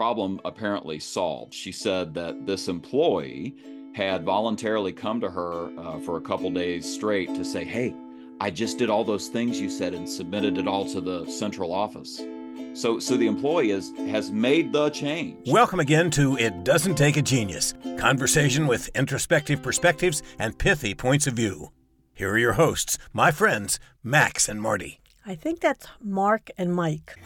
problem apparently solved. She said that this employee had voluntarily come to her uh, for a couple days straight to say, Hey, I just did all those things you said and submitted it all to the central office. So, so the employee is, has made the change. Welcome again to It Doesn't Take a Genius conversation with introspective perspectives and pithy points of view. Here are your hosts, my friends, Max and Marty. I think that's Mark and Mike.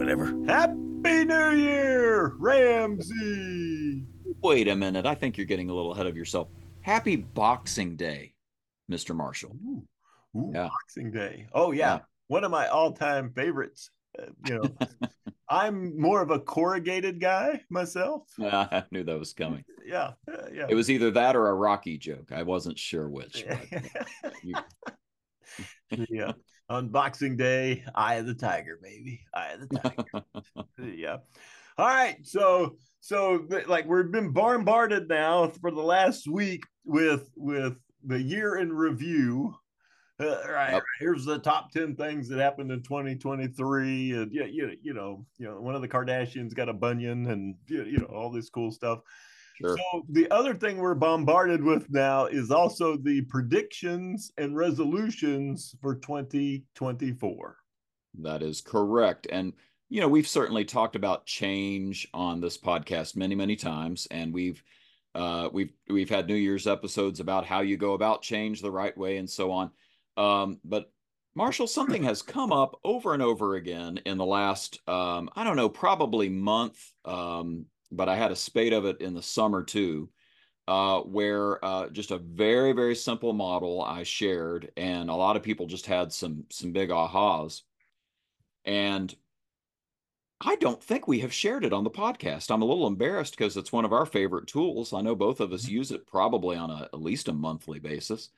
Yeah, whatever. Happy New Year, Ramsey. Wait a minute. I think you're getting a little ahead of yourself. Happy Boxing Day, Mr. Marshall. Ooh, ooh Yeah. Boxing Day. Oh yeah, Yeah. one of my all-time favorites. Uh, you know, I'm more of a corrugated guy myself. I knew that was coming. Yeah, uh, yeah. It was either that or a Rocky joke. I wasn't sure which. but you- yeah. On Boxing Day, Eye of the Tiger, baby. Eye of the Tiger. yeah. All right. So so like we've been bombarded now for the last week with with the year in review. Uh, right, Yep. here's the top 10 things that happened in 2023 and yeah you, you know you know one of the kardashians got a bunion and you you know all this cool stuff Sure. so the other thing we're bombarded with now is also the predictions and resolutions for 2024. That is correct. And, you know, we've certainly talked about change on this podcast many, many times. And we've, uh, we've, we've had New Year's episodes about how you go about change the right way and so on. Um, but Marshall, something has come up over and over again in the last, um, I don't know, probably month. Um, but I had a spate of it in the summer too, uh, where uh, just a very, very simple model I shared, and a lot of people just had some some big ahas. And I don't think we have shared it on the podcast. I'm a little embarrassed because it's one of our favorite tools. I know both of us use it probably on a, at least a monthly basis.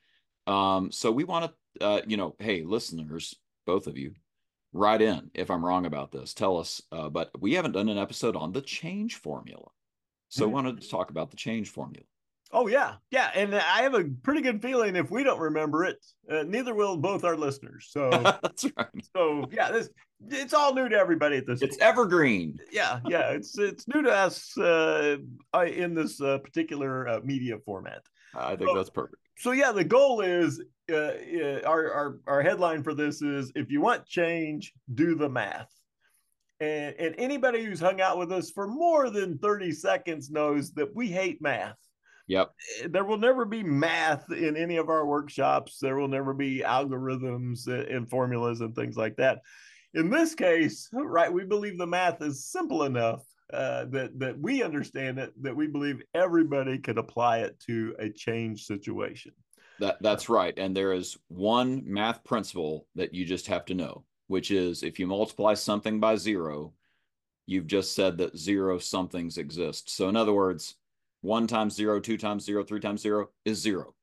Um, so we want to, uh, you know, hey, listeners, both of you, write in if I'm wrong about this. Tell us. Uh, but we haven't done an episode on the change formula. So I Mhm. wanted to talk about the change formula. Oh yeah, yeah, and I have a pretty good feeling if we don't remember it, uh, neither will both our listeners. So, That's right. so yeah, this it's all new to everybody at this. It's point. evergreen. yeah, yeah, it's it's new to us uh, in this uh, particular uh, media format. I think Oh. that's perfect. So yeah, the goal is uh, our, our our headline for this is if you want change, do the math. And and anybody who's hung out with us for more than 30 seconds knows that we hate math. Yep. Uh, There will never be math in any of our workshops. There will never be algorithms and formulas and things like that. In this case, right, we believe the math is simple enough uh, that that we understand it, that we believe everybody could apply it to a change situation. That that's right. And there is one math principle that you just have to know, which is if you multiply something by zero, you've just said that zero somethings exist. So in other words, one times zero, two times zero, three times zero is zero.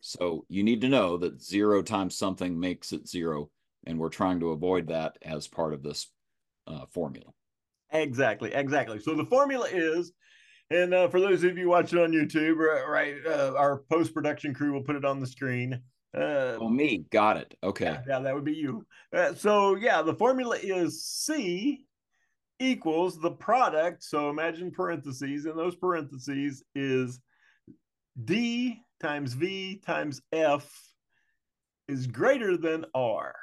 So you need to know that zero times something makes it zero. And we're trying to avoid that as part of this uh, formula. Exactly, exactly. So the formula is, and uh, for those of you watching on YouTube, right, uh, our post production crew will put it on the screen. Uh, Oh, me. Got it. Okay. yeah, yeah, that would be you. Uh, so yeah, the formula is C equals the product. So imagine parentheses, and those parentheses is D times V times F is greater than R.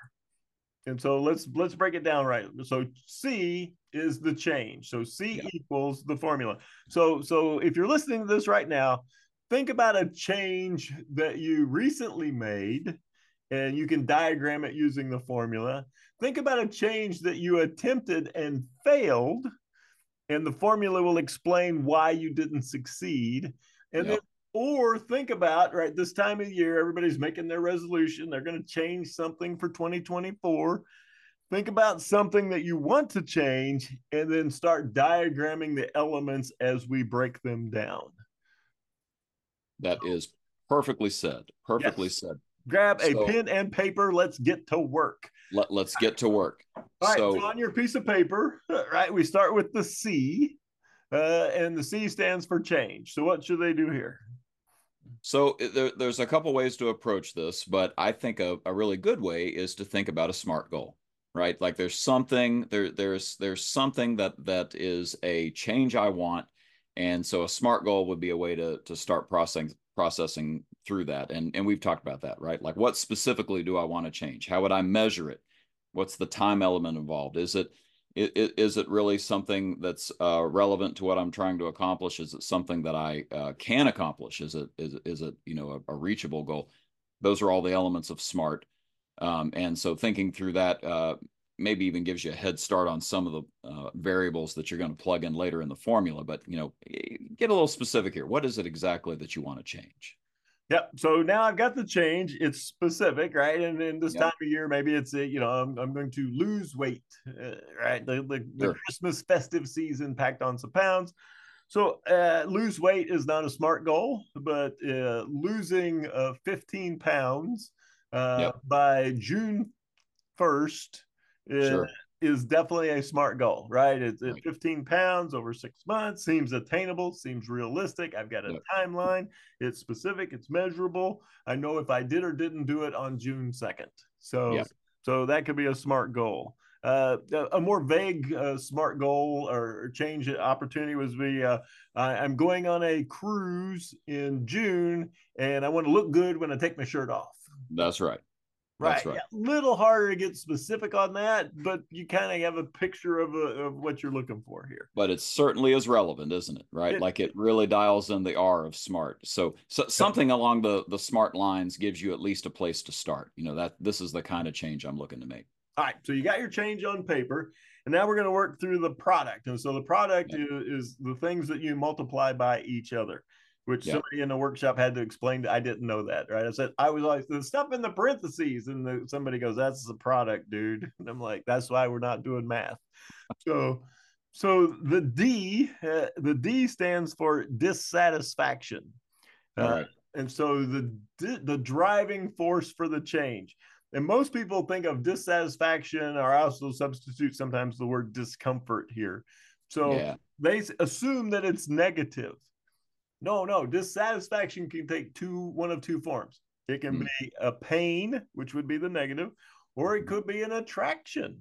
And so let's let's break it down right. So C is the change. So C Yeah. equals the formula. So so if you're listening to this right now, think about a change that you recently made and you can diagram it using the formula. Think about a change that you attempted and failed and the formula will explain why you didn't succeed. And then or think about right this time of year everybody's making their resolution they're going to change something for 2024 think about something that you want to change and then start diagramming the elements as we break them down That is perfectly said. Perfectly Yes. said. grab a pen and paper let's get to work Let, let's get to work. all right so so on your piece of paper right we start with the c uh, and the c stands for change so what should they do here So there, there's a couple ways to approach this, but I think a, a really good way is to think about a SMART goal, right? Like there's something there there's there's something that that is a change I want. And so a smart goal would be a way to to start processing processing through that. And and we've talked about that, right? Like what specifically do I want to change? How would I measure it? What's the time element involved? Is it is it really something that's uh, relevant to what I'm trying to accomplish? Is it something that I uh, can accomplish? Is it is is it you know a, a, reachable goal? Those are all the elements of SMART, um, and so thinking through that uh, maybe even gives you a head start on some of the uh, variables that you're going to plug in later in the formula. But you know, get a little specific here. What is it exactly that you want to change? Yep. So now I've got the change. It's specific, right? And in this yep. time of year, maybe it's a, you know I'm, I'm going to lose weight, uh, right? The, the, sure. the, Christmas festive season packed on some pounds. So uh, lose weight is not a smart goal, but uh, losing uh, 15 pounds uh, yep. by June 1st sure is definitely a smart goal, right? It's right. 15 pounds over six months, seems attainable, seems realistic. I've got a yep. timeline, it's specific, it's measurable. I know if I did or didn't do it on June 2nd. So, yep. so that could be a smart goal. Uh, a more vague uh, smart goal or change opportunity was be uh, I'm going on a cruise in June and I want to look good when I take my shirt off. That's right. Right. right. Yeah, little harder to get specific on that, but you kind of have a picture of, a, of what you're looking for here. But it certainly is relevant, isn't it? Right. It, like it really dials in the R of smart. So, so something along the the smart lines gives you at least a place to start. You know that this is the kind of change I'm looking to make. All right. So you got your change on paper, and now we're going to work through the product. And so the product yeah. is, is the things that you multiply by each other which yeah. somebody in the workshop had to explain to, I didn't know that, right? I said, I was like, the stuff in the parentheses. And the, somebody goes, that's the product, dude. And I'm like, that's why we're not doing math. so, so the D, uh, the D stands for dissatisfaction. Uh, And so the the driving force for the change. And most people think of dissatisfaction, or also substitute sometimes the word discomfort here. So yeah. they assume that it's negative. No, no, dissatisfaction can take two one of two forms. It can mm. be a pain, which would be the negative, or it could be an attraction.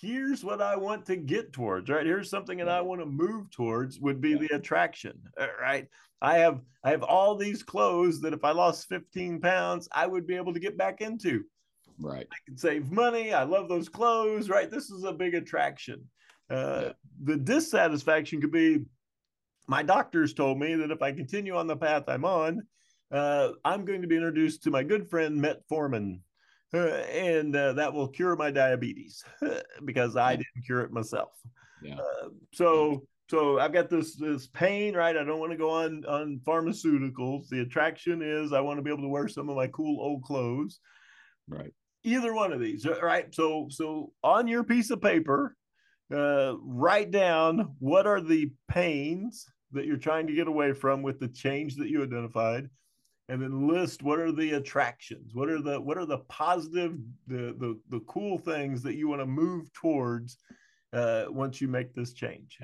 Here's what I want to get towards, right? Here's something that I want to move towards would be the attraction, uh, right? I have I have all these clothes that if I lost 15 pounds, I would be able to get back into. Right. I can save money. I love those clothes, right? This is a big attraction. Uh, yeah. The dissatisfaction could be my doctors told me that if I continue on the path I'm on, uh, I'm going to be introduced to my good friend metformin, and uh, that will cure my diabetes because I didn't cure it myself. Yeah. Uh, so so I've got this this pain, right? I don't want to go on on pharmaceuticals. The attraction is I want to be able to wear some of my cool old clothes. Right. Either one of these, right? So so on your piece of paper, uh, write down what are the pains that you're trying to get away from with the change that you identified and then list what are the attractions what are the what are the positive the the, the cool things that you want to move towards uh, once you make this change.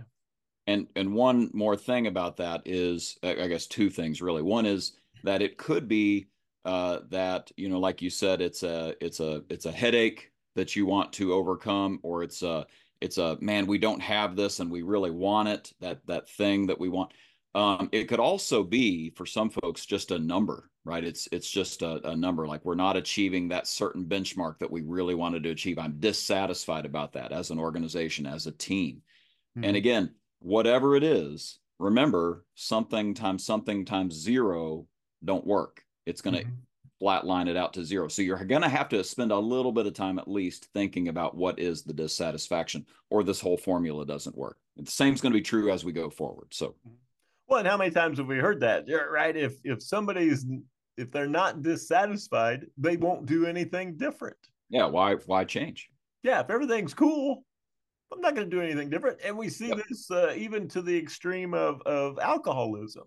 And and one more thing about that is i guess two things really. One is that it could be uh, that you know like you said it's a it's a it's a headache that you want to overcome or it's a it's a man we don't have this and we really want it that that thing that we want um, it could also be for some folks just a number right it's it's just a, a, number like we're not achieving that certain benchmark that we really wanted to achieve i'm dissatisfied about that as an organization as a team mm-hmm. and again whatever it is remember something times something times zero don't work it's going to mm-hmm flatline it out to zero. So you're going to have to spend a little bit of time at least thinking about what is the dissatisfaction, or this whole formula doesn't work. the same is going to be true as we go forward. So, well, and how many times have we heard that? Right? If if somebody's if they're not dissatisfied, they won't do anything different. Yeah. Why why change? Yeah. If everything's cool, I'm not going to do anything different. And we see yep. this uh, even to the extreme of of alcoholism.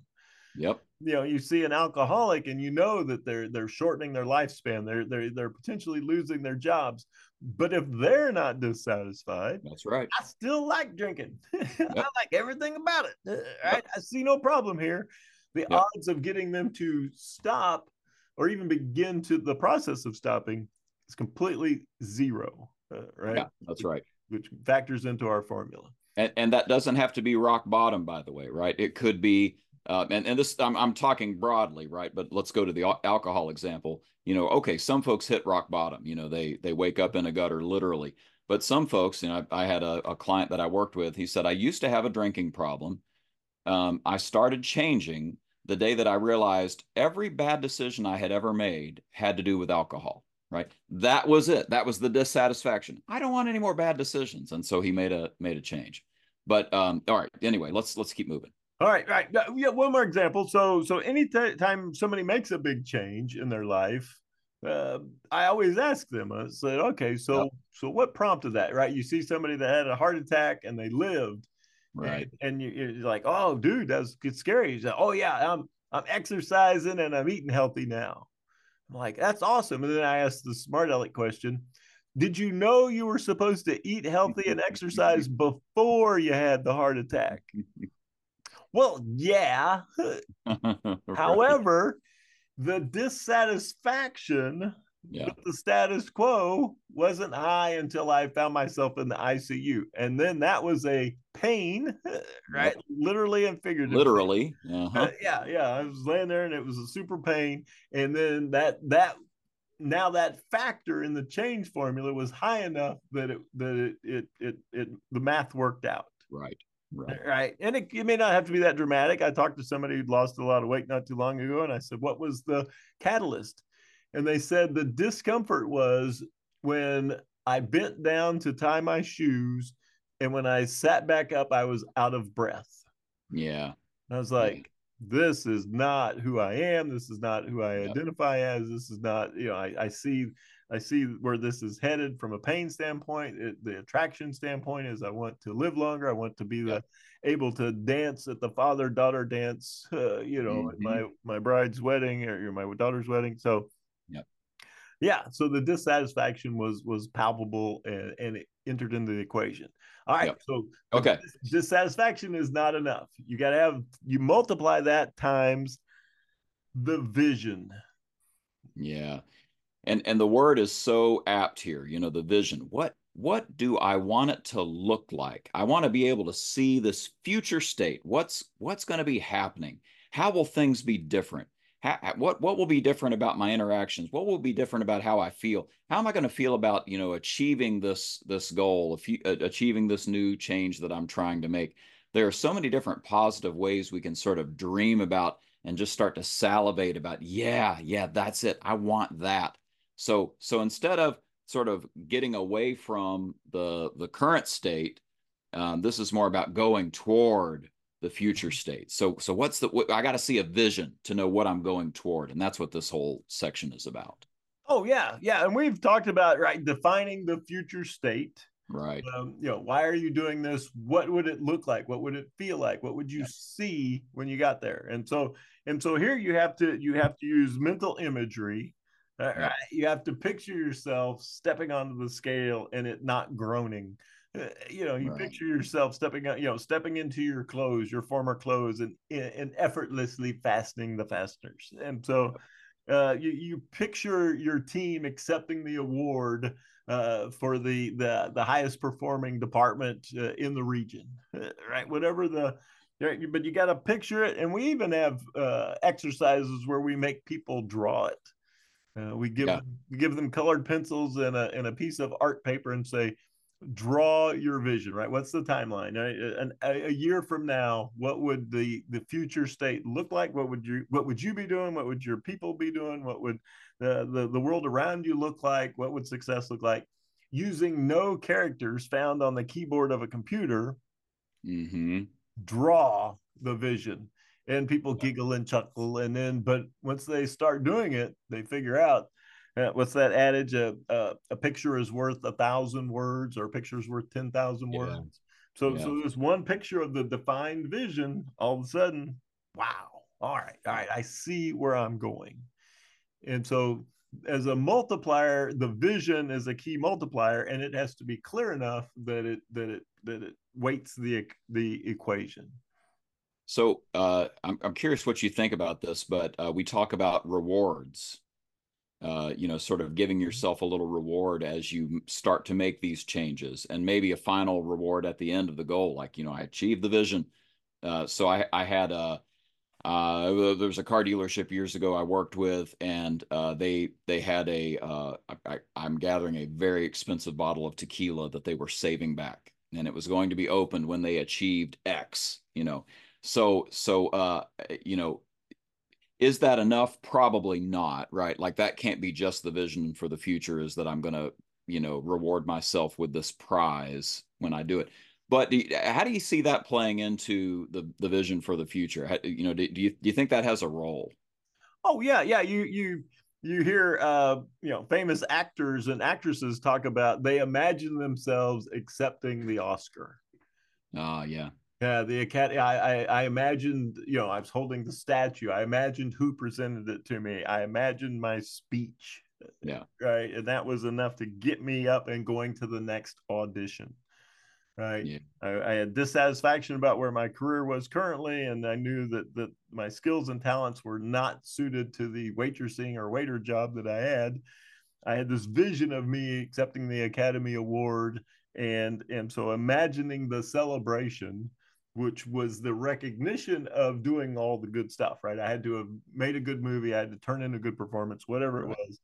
Yep. You know, you see an alcoholic and you know that they're they're shortening their lifespan. They're they're they're potentially losing their jobs. But if they're not dissatisfied, that's right. I still like drinking. Yep. I like everything about it. Uh, right? Yep. I see no problem here. The yep. odds of getting them to stop or even begin to the process of stopping is completely zero. uh, right? Yeah, that's right. Which factors into our formula. And, and that doesn't have to be rock bottom, by the way, right? It could be, uh, and, and this, I'm, I'm talking broadly, right? But let's go to the alcohol example. You know, okay, some folks hit rock bottom, you know, they, they wake up in a gutter literally. But some folks, you know, I, I had a, a client that I worked with, he said, I used to have a drinking problem. Um, I started changing the day that I realized every bad decision I had ever made had to do with alcohol right that was it that was the dissatisfaction i don't want any more bad decisions and so he made a made a change but um all right anyway let's let's keep moving all right right yeah one more example so so anytime somebody makes a big change in their life uh, i always ask them i said okay so yep. so what prompted that right you see somebody that had a heart attack and they lived right and, and you, are like oh dude that's it's scary Like, oh yeah i'm i'm exercising and i'm eating healthy now I'm like, that's awesome. And then I asked the smart aleck question Did you know you were supposed to eat healthy and exercise before you had the heart attack? well, yeah. right. However, the dissatisfaction yeah. But the status quo wasn't high until I found myself in the ICU. And then that was a pain, right? Yep. Literally and figuratively. Literally. Uh-huh. Uh, yeah, yeah. I was laying there and it was a super pain. And then that that now that factor in the change formula was high enough that it that it it it, it the math worked out. Right. Right. Right. And it, it may not have to be that dramatic. I talked to somebody who'd lost a lot of weight not too long ago, and I said, What was the catalyst? And they said the discomfort was when I bent down to tie my shoes. And when I sat back up, I was out of breath. Yeah. I was like, this is not who I am. This is not who I yep. identify as. This is not, you know, I, I see I see where this is headed from a pain standpoint. It, the attraction standpoint is I want to live longer. I want to be the able to dance at the father daughter dance, uh, you know, mm-hmm. my my bride's wedding or my daughter's wedding. So yeah so the dissatisfaction was was palpable and, and it entered into the equation all right so okay dissatisfaction is not enough you got to have you multiply that times the vision yeah and and the word is so apt here you know the vision. What what do i want it to look like? I want to be able to see this future state. What's what's going to be happening? How will things be different? How, what what will be different about my interactions? What will be different about how i feel? How am i going to feel about you know achieving this this goal achieving this new change that i'm trying to make? There are so many different positive ways we can sort of dream about and just start to salivate about yeah yeah that's it. I want that so so instead of sort of getting away from the the current state um, this is more about going toward the future state. So so what's the what, I got to see a vision to know what I'm going toward and that's what this whole section is about. Oh yeah, yeah, and we've talked about right defining the future state. Right. Um, you know, why are you doing this? What would it look like? What would it feel like? What would you yeah. see when you got there? And so and so here you have to you have to use mental imagery. Uh, right. You have to picture yourself stepping onto the scale and it not groaning. Uh, you know you right. picture yourself stepping out you know stepping into your clothes your former clothes and and effortlessly fastening the fasteners. And so uh, you, you picture your team accepting the award uh, for the, the the highest performing department uh, in the region uh, right? Whatever the but you got to picture it. And we even have uh, exercises where we make people draw it we give yeah. we give them colored pencils and a, and a piece of art paper and say draw your vision right? What's the timeline? A, a, year from now what would the the future state look like? What would you what would you be doing? What would your people be doing? What would the the, the world around you look like? What would success look like? Using no characters found on the keyboard of a computer mm-hmm. draw the vision and people giggle and chuckle and then but once they start doing it they figure out uh, what's that adage? A, a, a, picture is worth a thousand words, or a picture is worth ten thousand yeah. words. So, yeah. so there's one picture of the defined vision. All of a sudden, wow! All right, all right, I see where I'm going. And so, as a multiplier, the vision is a key multiplier, and it has to be clear enough that it that it that it weights the the equation. So uh, I'm I'm curious what you think about this, but uh, we talk about rewards uh, you know, sort of giving yourself a little reward as you start to make these changes, and maybe a final reward at the end of the goal, like you know, I achieved the vision. Uh, so I I had a uh, there was a car dealership years ago I worked with, and uh, they they had a uh, I, I'm gathering a very expensive bottle of tequila that they were saving back, and it was going to be opened when they achieved X. You know, so so uh, you know, is that enough? Probably not. Right? Like that can't be just the vision for the future. Is that I'm going to you know reward myself with this prize when I do it but do you, how do you see that playing into the the vision for the future? How, you know, do, do you do you think that has a role? Oh yeah, yeah. You you you hear uh, you know famous actors and actresses talk about they imagine themselves accepting the Oscar. Ah, uh, yeah. Yeah, the academy. I, I I imagined, you know, I was holding the statue. I imagined who presented it to me. I imagined my speech. Yeah. Right, and that was enough to get me up and going to the next audition right yeah. I, I, had dissatisfaction about where my career was currently and i knew that that my skills and talents were not suited to the waitressing or waiter job that i had i had this vision of me accepting the academy award and and so imagining the celebration which was the recognition of doing all the good stuff right? I had to have made a good movie i had to turn in a good performance whatever it was.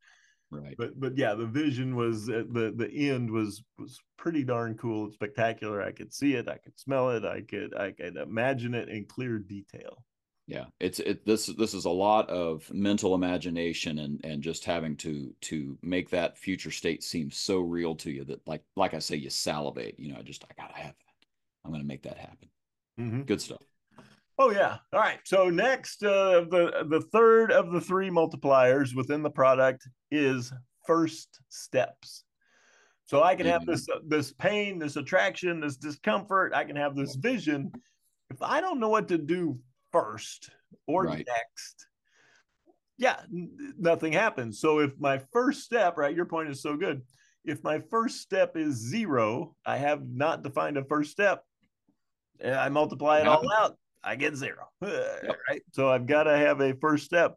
Right. But but yeah the vision was uh, the the end was was pretty darn cool and spectacular i could see it i could smell it i could i could imagine it in clear detail. Yeah it's it this this is a lot of mental imagination and and just having to to make that future state seem so real to you that like like i say you salivate you know i just i gotta have that. I'm gonna make that happen mm-hmm. good stuff Oh yeah. All right. So next, uh, the the third of the three multipliers within the product is first steps. So I can have this uh, this pain, this attraction, this discomfort. I can have this vision. If I don't know what to do first or right. next, yeah, nothing happens. So if my first step, right, your point is so good. If my first step is zero, I have not defined a first step. I multiply it all out. I get zero. Yep. Right. So I've got to have a first step.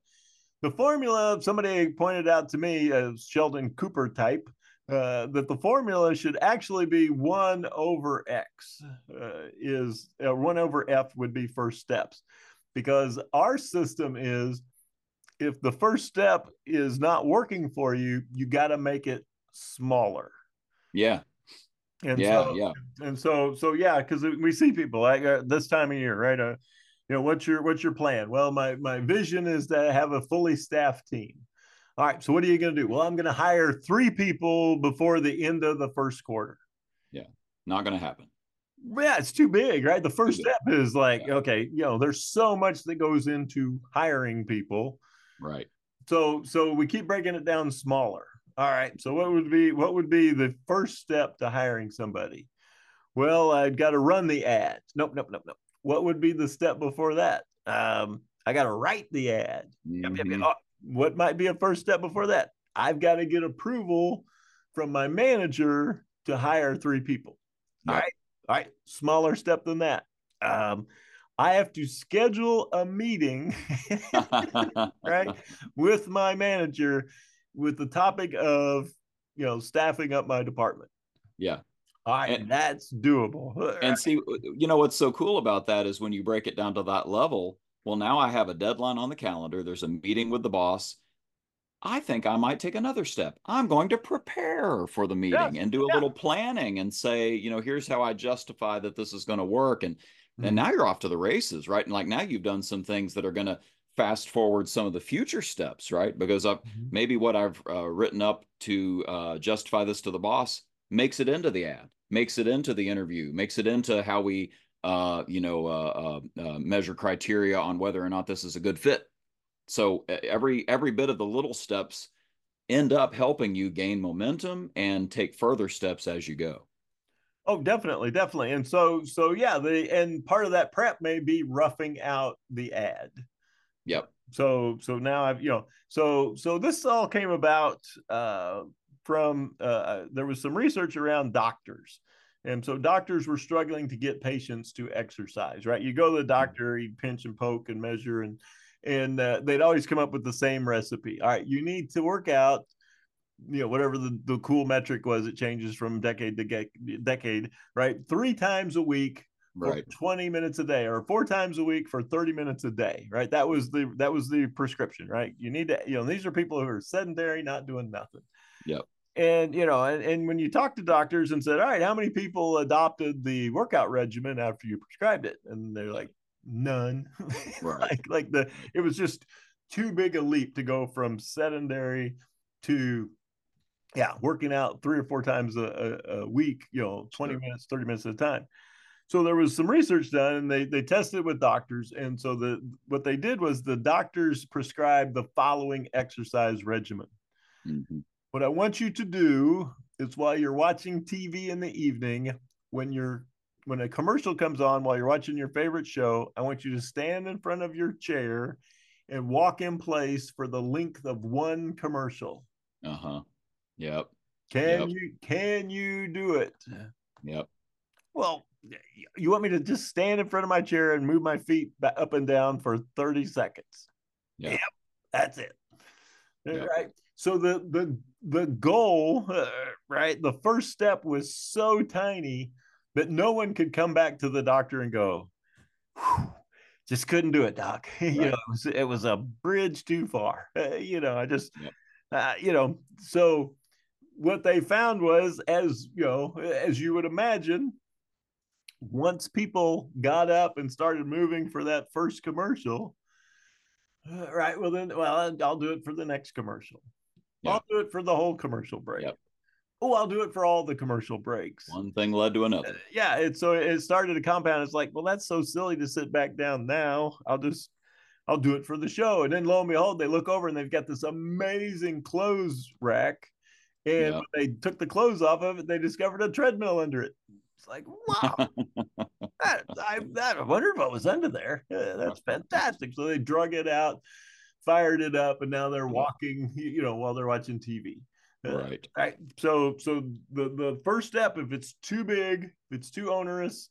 The formula, somebody pointed out to me, a Sheldon Cooper type, uh, that the formula should actually be one over X uh, is uh, one over F would be first steps because our system is if the first step is not working for you, you got to make it smaller. Yeah. And yeah, so, yeah. And so, so yeah, because we see people like uh, this time of year, right? Uh, you know, what's your what's your plan? Well, my my vision is to have a fully staffed team. All right. So what are you going to do? Well, I'm going to hire three people before the end of the first quarter. Yeah, not going to happen. Yeah, it's too big, right? The first step is like, yeah. okay, you know, there's so much that goes into hiring people. Right. So so we keep breaking it down smaller. All right. So what would be what would be the first step to hiring somebody? Well, I've got to run the ad. Nope, nope, nope, nope. What would be the step before that? Um, I got to write the ad. Mm-hmm. What might be a first step before that? I've got to get approval from my manager to hire three people. All right. All right. Smaller step than that. Um, I have to schedule a meeting, right, with my manager with the topic of you know staffing up my department. Yeah. All right, and, that's doable. And see, you know what's so cool about that is when you break it down to that level. Well, now I have a deadline on the calendar. There's a meeting with the boss. I think I might take another step. I'm going to prepare for the meeting and do a yeah. little planning and say, you know, here's how I justify that this is going to work. And mm-hmm. and now you're off to the races, right? And like now you've done some things that are going to fast forward some of the future steps, right? Because I've, mm-hmm. maybe what I've uh, written up to uh, justify this to the boss makes it into the ad, makes it into the interview, makes it into how we, uh, you know, uh, uh, uh, measure criteria on whether or not this is a good fit. So every every bit of the little steps end up helping you gain momentum and take further steps as you go. Oh, definitely, definitely. And so, so yeah, the and part of that prep may be roughing out the ad. Yep. So so now I've you know so so this all came about uh, from uh, uh, there was some research around doctors. And so doctors were struggling to get patients to exercise, right? You go to the mm-hmm. doctor, you pinch and poke and measure and and uh, they'd always come up with the same recipe. All right, you need to work out you know whatever the, the cool metric was it changes from decade to ge- decade right three times a week right. 20 minutes a day or four times a week for 30 minutes a day right? That was the that was the prescription right? You need to you know these are people who are sedentary not doing nothing. Yep. And you know and, and when you talk to doctors and said all right how many people adopted the workout regimen after you prescribed it? And they're like none. Right. like like the it was just too big a leap to go from sedentary to yeah working out three or four times a, a, a week you know 20 Sure. minutes 30 minutes at a time so there was some research done and they they tested with doctors and so the what they did was the doctors prescribed the following exercise regimen Mhm. what I want you to do is while you're watching TV in the evening, when you're when a commercial comes on while you're watching your favorite show, I want you to stand in front of your chair and walk in place for the length of one commercial. uh-huh yep Can Yep. you can you do it? yep Well, you want me to just stand in front of my chair and move my feet up and down for 30 seconds? Yeah. Yep, that's it. Yeah. Right. So the the the goal, uh, right? The first step was so tiny that no one could come back to the doctor and go, just couldn't do it, doc. you know, it was, it was a bridge too far. Uh, you know, I just, uh, you know, so what they found was, as you know, as you would imagine, once people got up and started moving for that first commercial, uh, right? Well, then, well, I'll do it for the next commercial. I'll do it for the whole commercial break. Yep. Oh, I'll do it for all the commercial breaks. one thing led to Uh, another yeah, it so it started a compound. It's like, well, that's so silly to sit back down now. I'll just I'll do it for the show. And then lo and behold, they look over and they've got this amazing clothes rack. And when they took the clothes off of it, they discovered a treadmill under it. It's like, wow. that, I, that, I wondered what was under there. That's fantastic. So they drug it out, fired it up, and now they're walking, you know, while they're watching TV. Uh, right right so so the the first step if it's too big if it's too onerous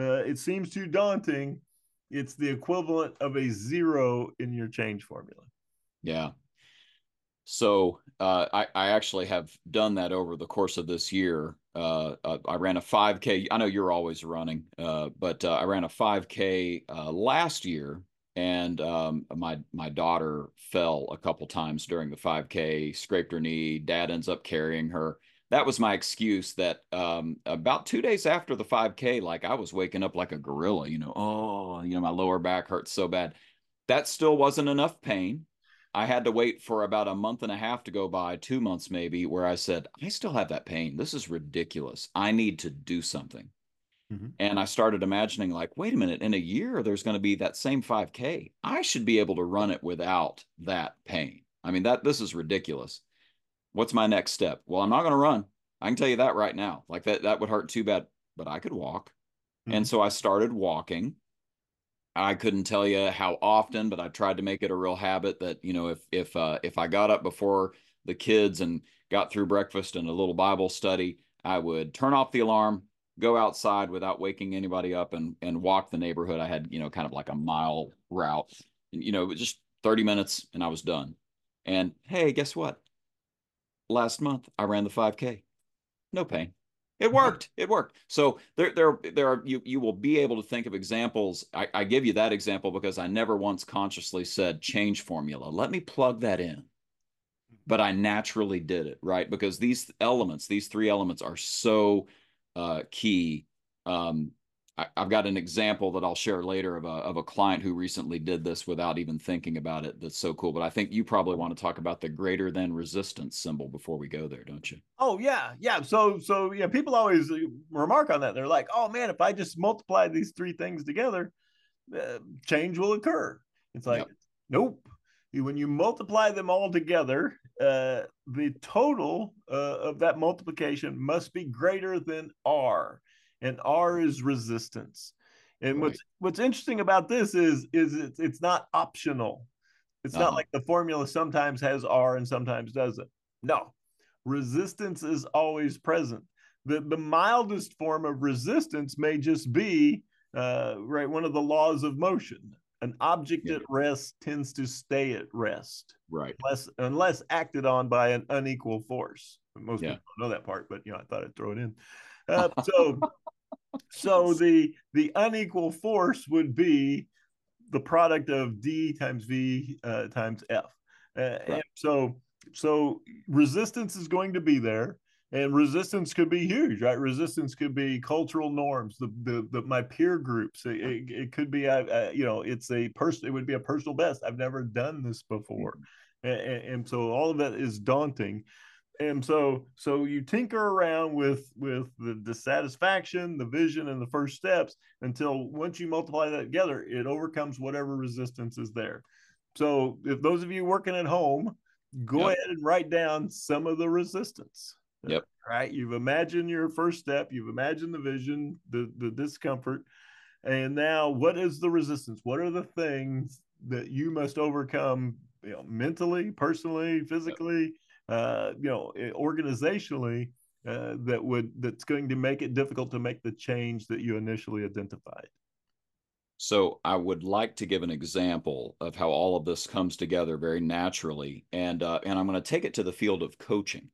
uh, it seems too daunting it's the equivalent of a zero in your change formula Yeah. So uh, I, I actually have done that over the course of this year. Uh, uh, I ran a 5K. I know you're always running, uh, but uh, I ran a 5K uh, last year, and um, my my daughter fell a couple times during the 5K, scraped her knee. Dad ends up carrying her. That was my excuse. That um, about two days after the 5K, like I was waking up like a gorilla. You know, oh, you know, my lower back hurts so bad. That still wasn't enough pain. I had to wait for about a month and a half to go by, two months maybe, where I said, I still have that pain. This is ridiculous. I need to do something. Mhm. And I started imagining, like, wait a minute, in a year, there's going to be that same 5K. I should be able to run it without that pain. I mean, that this is ridiculous. What's my next step? Well, I'm not going to run. I can tell you that right now. Like that, that would hurt too bad, but I could walk. And so I started walking. I couldn't tell you how often, but I tried to make it a real habit that, you know, if if uh if I got up before the kids and got through breakfast and a little Bible study, I would turn off the alarm, go outside without waking anybody up and and walk the neighborhood. I had, you know, kind of like a mile route. You know, just 30 minutes and I was done. And hey, guess what? Last month I ran the 5K. No pain. It worked. It worked. So there, there, there are you. You will be able to think of examples. I, I give you that example because I never once consciously said change formula. Let me plug that in, but I naturally did it right because these elements, these three elements, are so uh, key. Um, I, I've got an example that I'll share later of a of a client who recently did this without even thinking about it. That's so cool. But I think you probably want to talk about the greater than resistance symbol before we go there, don't you? oh yeah yeah so so yeah people always uh, remark on that they're like oh man if i just multiply these three things together uh, change will occur it's like Yep. nope when you multiply them all together uh, the total uh, of that multiplication must be greater than r and r is resistance and what's what's interesting about this is is it's, it's not optional it's not Uh-huh. like the formula sometimes has r and sometimes doesn't no resistance is always present the the mildest form of resistance may just be uh, right one of the laws of motion an object Yeah. at rest tends to stay at rest Right. unless unless acted on by an unequal force. Most Yeah. people don't know that part, but you know, I thought I'd throw it in. Uh, so, so the the unequal force would be the product of D times V uh, times F. Uh, And so, so resistance is going to be there, and resistance could be huge, right? Resistance could be cultural norms, the the, the my peer groups. It, it, it could be, a, a, you know, it's a person. It would be a personal best. I've never done this before, and, and so all of that is daunting and so so you tinker around with with the dissatisfaction the vision and the first steps until once you multiply that together it overcomes whatever resistance is there. So if those of you working at home go Yep. ahead and write down some of the resistance. Yep. right? You've imagined your first step you've imagined the vision the the discomfort and now what is the resistance? What are the things that you must overcome you know mentally personally physically uh, you know, eh, organizationally, uh, that would that's going to make it difficult to make the change that you initially identified. So I would like to give an example of how all of this comes together very naturally, and uh, and I'm going to take it to the field of coaching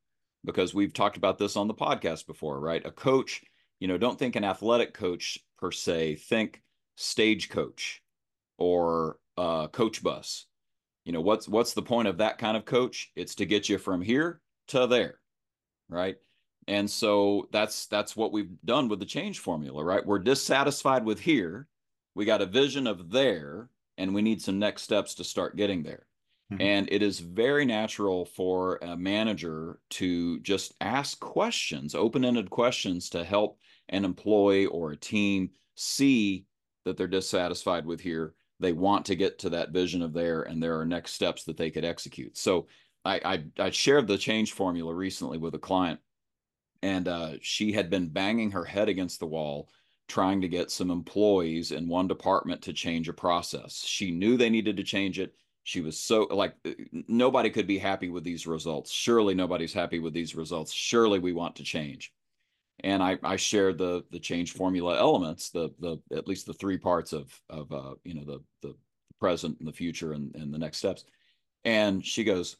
because we've talked about this on the podcast before, right? A coach, you know, don't think an athletic coach per se. Think stage coach or uh, coach bus. You know, what's what's the point of that kind of coach? It's to get you from here to there, right? And so that's that's what we've done with the change formula, right? We're dissatisfied with here we got a vision of there and we need some next steps to start getting there Mhm. and it is very natural for a manager to just ask questions open-ended questions to help an employee or a team see that they're dissatisfied with here they want to get to that vision of there and there are next steps that they could execute so i i, I shared the change formula recently with a client and uh, she had been banging her head against the wall trying to get some employees in one department to change a process. She knew they needed to change it. She was so like nobody could be happy with these results. Surely nobody's happy with these results. Surely we want to change. And I, I shared the the change formula elements, the the at least the three parts of of uh, you know the the present and the future and, and the next steps. And she goes,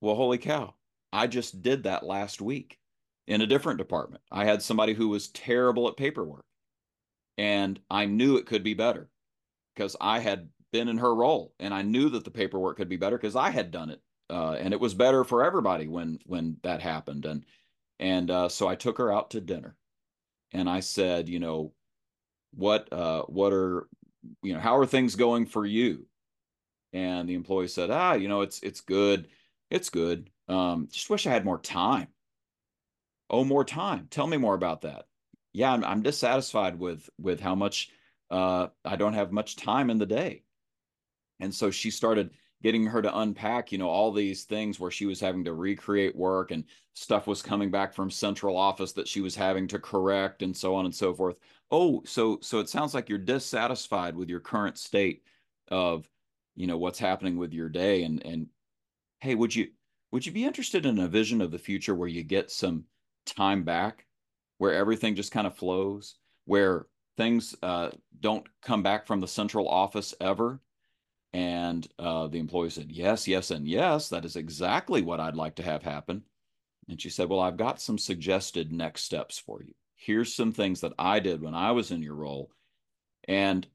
Well, holy cow, I just did that last week in a different department. I had somebody who was terrible at paperwork and I knew it could be better because I had been in her role and I knew that the paperwork could be better because I had done it. Uh, and it was better for everybody when when that happened. And and uh, so I took her out to dinner and I said, you know, what uh, what are you know how are things going for you? And the employee said, ah, you know, it's it's good, it's good. Um, just wish I had more time. Oh, more time. Tell me more about that yeah, I'm, I'm dissatisfied with with how much uh, I don't have much time in the day. And so she started getting her to unpack, you know, all these things where she was having to recreate work and stuff was coming back from central office that she was having to correct and so on and so forth. Oh, so so it sounds like you're dissatisfied with your current state of, you know, what's happening with your day and and hey, would you would you be interested in a vision of the future where you get some time back where everything just kind of flows, where things uh, don't come back from the central office ever. And uh, the employee said, Yes, yes, and yes. That is exactly what I'd like to have happen. And she said, Well, I've got some suggested next steps for you. Here's some things that I did when I was in your role. And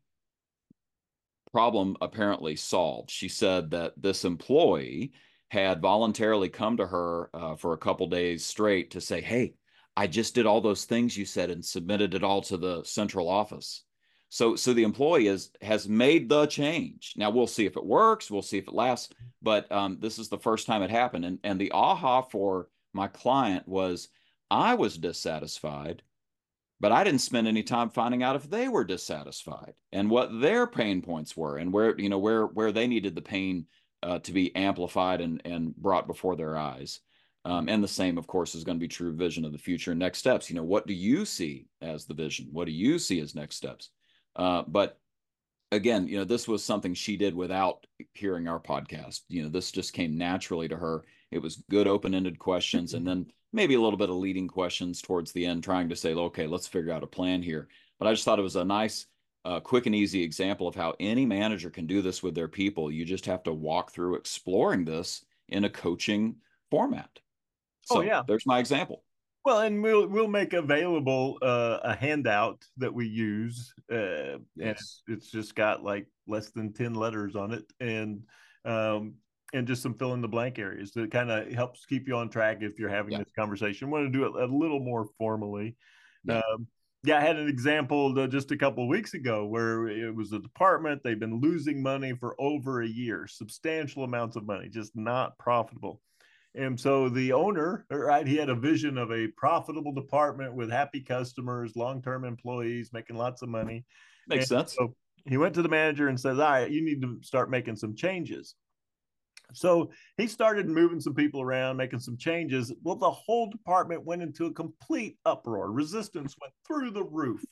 problem apparently solved. She said that this employee had voluntarily come to her uh, for a couple days straight to say, Hey, I just did all those things you said and submitted it all to the central office. So, so the employee is, has made the change. Now we'll see if it works. We'll see if it lasts. But um, this is the first time it happened. And, and the aha for my client was I was dissatisfied, but I didn't spend any time finding out if they were dissatisfied and what their pain points were and where, you know, where, where they needed the pain uh, to be amplified and, and brought before their eyes. Um, and the same, of course, is going to be true vision of the future and next steps. You know, what do you see as the vision? What do you see as next steps? Uh, but again, you know, this was something she did without hearing our podcast. You know, this just came naturally to her. It was good open ended questions and then maybe a little bit of leading questions towards the end, trying to say, okay, let's figure out a plan here. But I just thought it was a nice a quick and easy example of how any manager can do this with their people. You just have to walk through exploring this in a coaching format. Oh, yeah. there's my example. Well, and we'll we'll make available uh, a handout that we use, uh, and it's just got like less than ten letters on it, and um, and just some fill in the blank areas that kind of helps keep you on track if you're having Yeah. this conversation. Want to do it a little more formally. Yeah. Um, yeah, I had an example uh, just a couple of weeks ago where it was a department they've been losing money for over a year, substantial amounts of money, just not profitable. And so the owner, right, he had a vision of a profitable department with happy customers, long-term employees, making lots of money. Makes And sense. So he went to the manager and says, "All right, you need to start making some changes." So he started moving some people around, making some changes. Well, the whole department went into a complete uproar. Resistance went through the roof.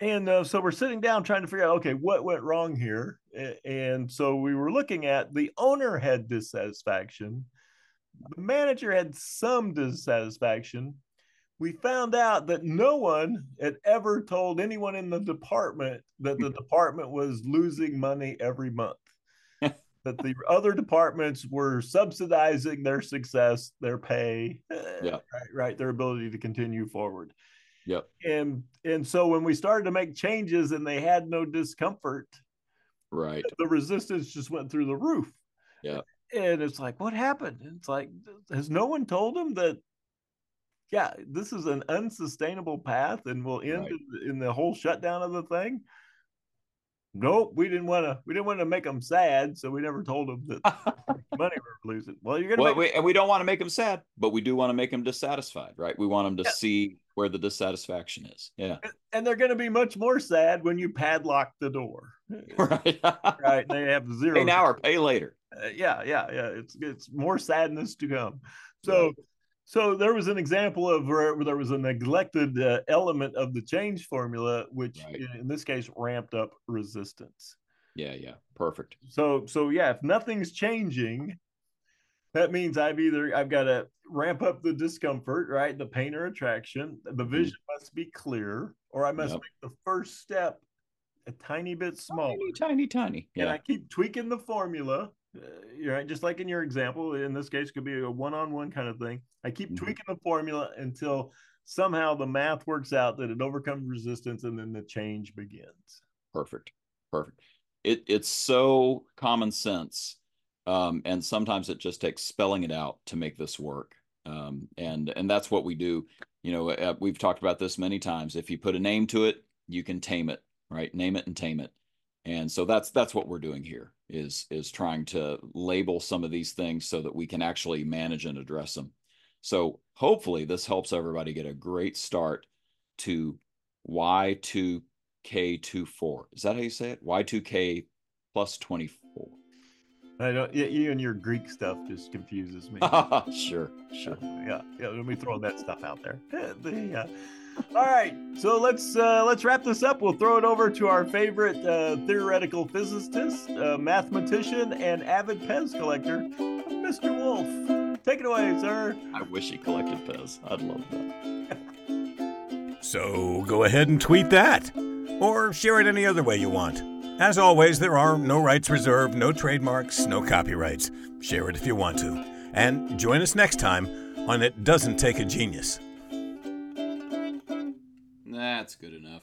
And uh, so we're sitting down trying to figure out, okay, what went wrong here? And so we were looking at the owner had dissatisfaction, the manager had some dissatisfaction. We found out that no one had ever told anyone in the department that the department was losing money every month. that the other departments were subsidizing their success, their pay, uh, Yeah. right, right, their ability to continue forward. Yep. And and so when we started to make changes and they had no discomfort, Right. the resistance just went through the roof. Yeah. And it's like, what happened? It's like, has no one told them that, yeah, this is an unsustainable path and will end Right. in, the- in the whole shutdown of the thing? Nope, we didn't want to. We didn't want to make them sad, so we never told them that money we're losing. Well, you're gonna well, we, and we don't want to make them sad, but we do want to make them dissatisfied, right? We want them to Yeah. see where the dissatisfaction is. Yeah. and they're going to be much more sad when you padlock the door, right. right? They have zero. Pay now or pay later. Uh, yeah, yeah, yeah. It's it's more sadness to come. So, so there was an example of where, there was a neglected uh, element of the change formula, which Right. in, this case ramped up resistance. Yeah. Yeah. Perfect. So, so yeah, if nothing's changing, that means I've either I've got to ramp up the discomfort, right? The pain or attraction. The vision must be clear, or I must Yep. make the first step a tiny bit smaller. Tiny, tiny, tiny. And I keep tweaking the formula. Uh, know, just like in your example, in this case, could be a one-on-one kind of thing. I keep Mhm. tweaking the formula until somehow the math works out that it overcomes resistance, and then the change begins. Perfect. Perfect. It it's so common sense. Um, and sometimes it just takes spelling it out to make this work. Um, and and that's what we do. You know, uh, we've talked about this many times. If you put a name to it, you can tame it, right? Name it and tame it. And so that's that's what we're doing here is is trying to label some of these things so that we can actually manage and address them. So hopefully this helps everybody get a great start to Y2K24. Is that how you say it? Y2K plus 24. I don't. Yeah, you and your Greek stuff just confuses me. sure, sure. yeah, yeah. Let me throw that stuff out there. the, uh, all right, so let's uh, let's wrap this up. We'll throw it over to our favorite uh, theoretical physicist, uh, mathematician, and avid Pez collector, Mr. Wolf. Take it away, sir. I wish he collected Pez. I'd love that. So go ahead and tweet that. Or share it any other way you want. As always, there are no rights reserved, no trademarks, no copyrights. Share it if you want to. And join us next time on It Doesn't Take a Genius. That's good enough.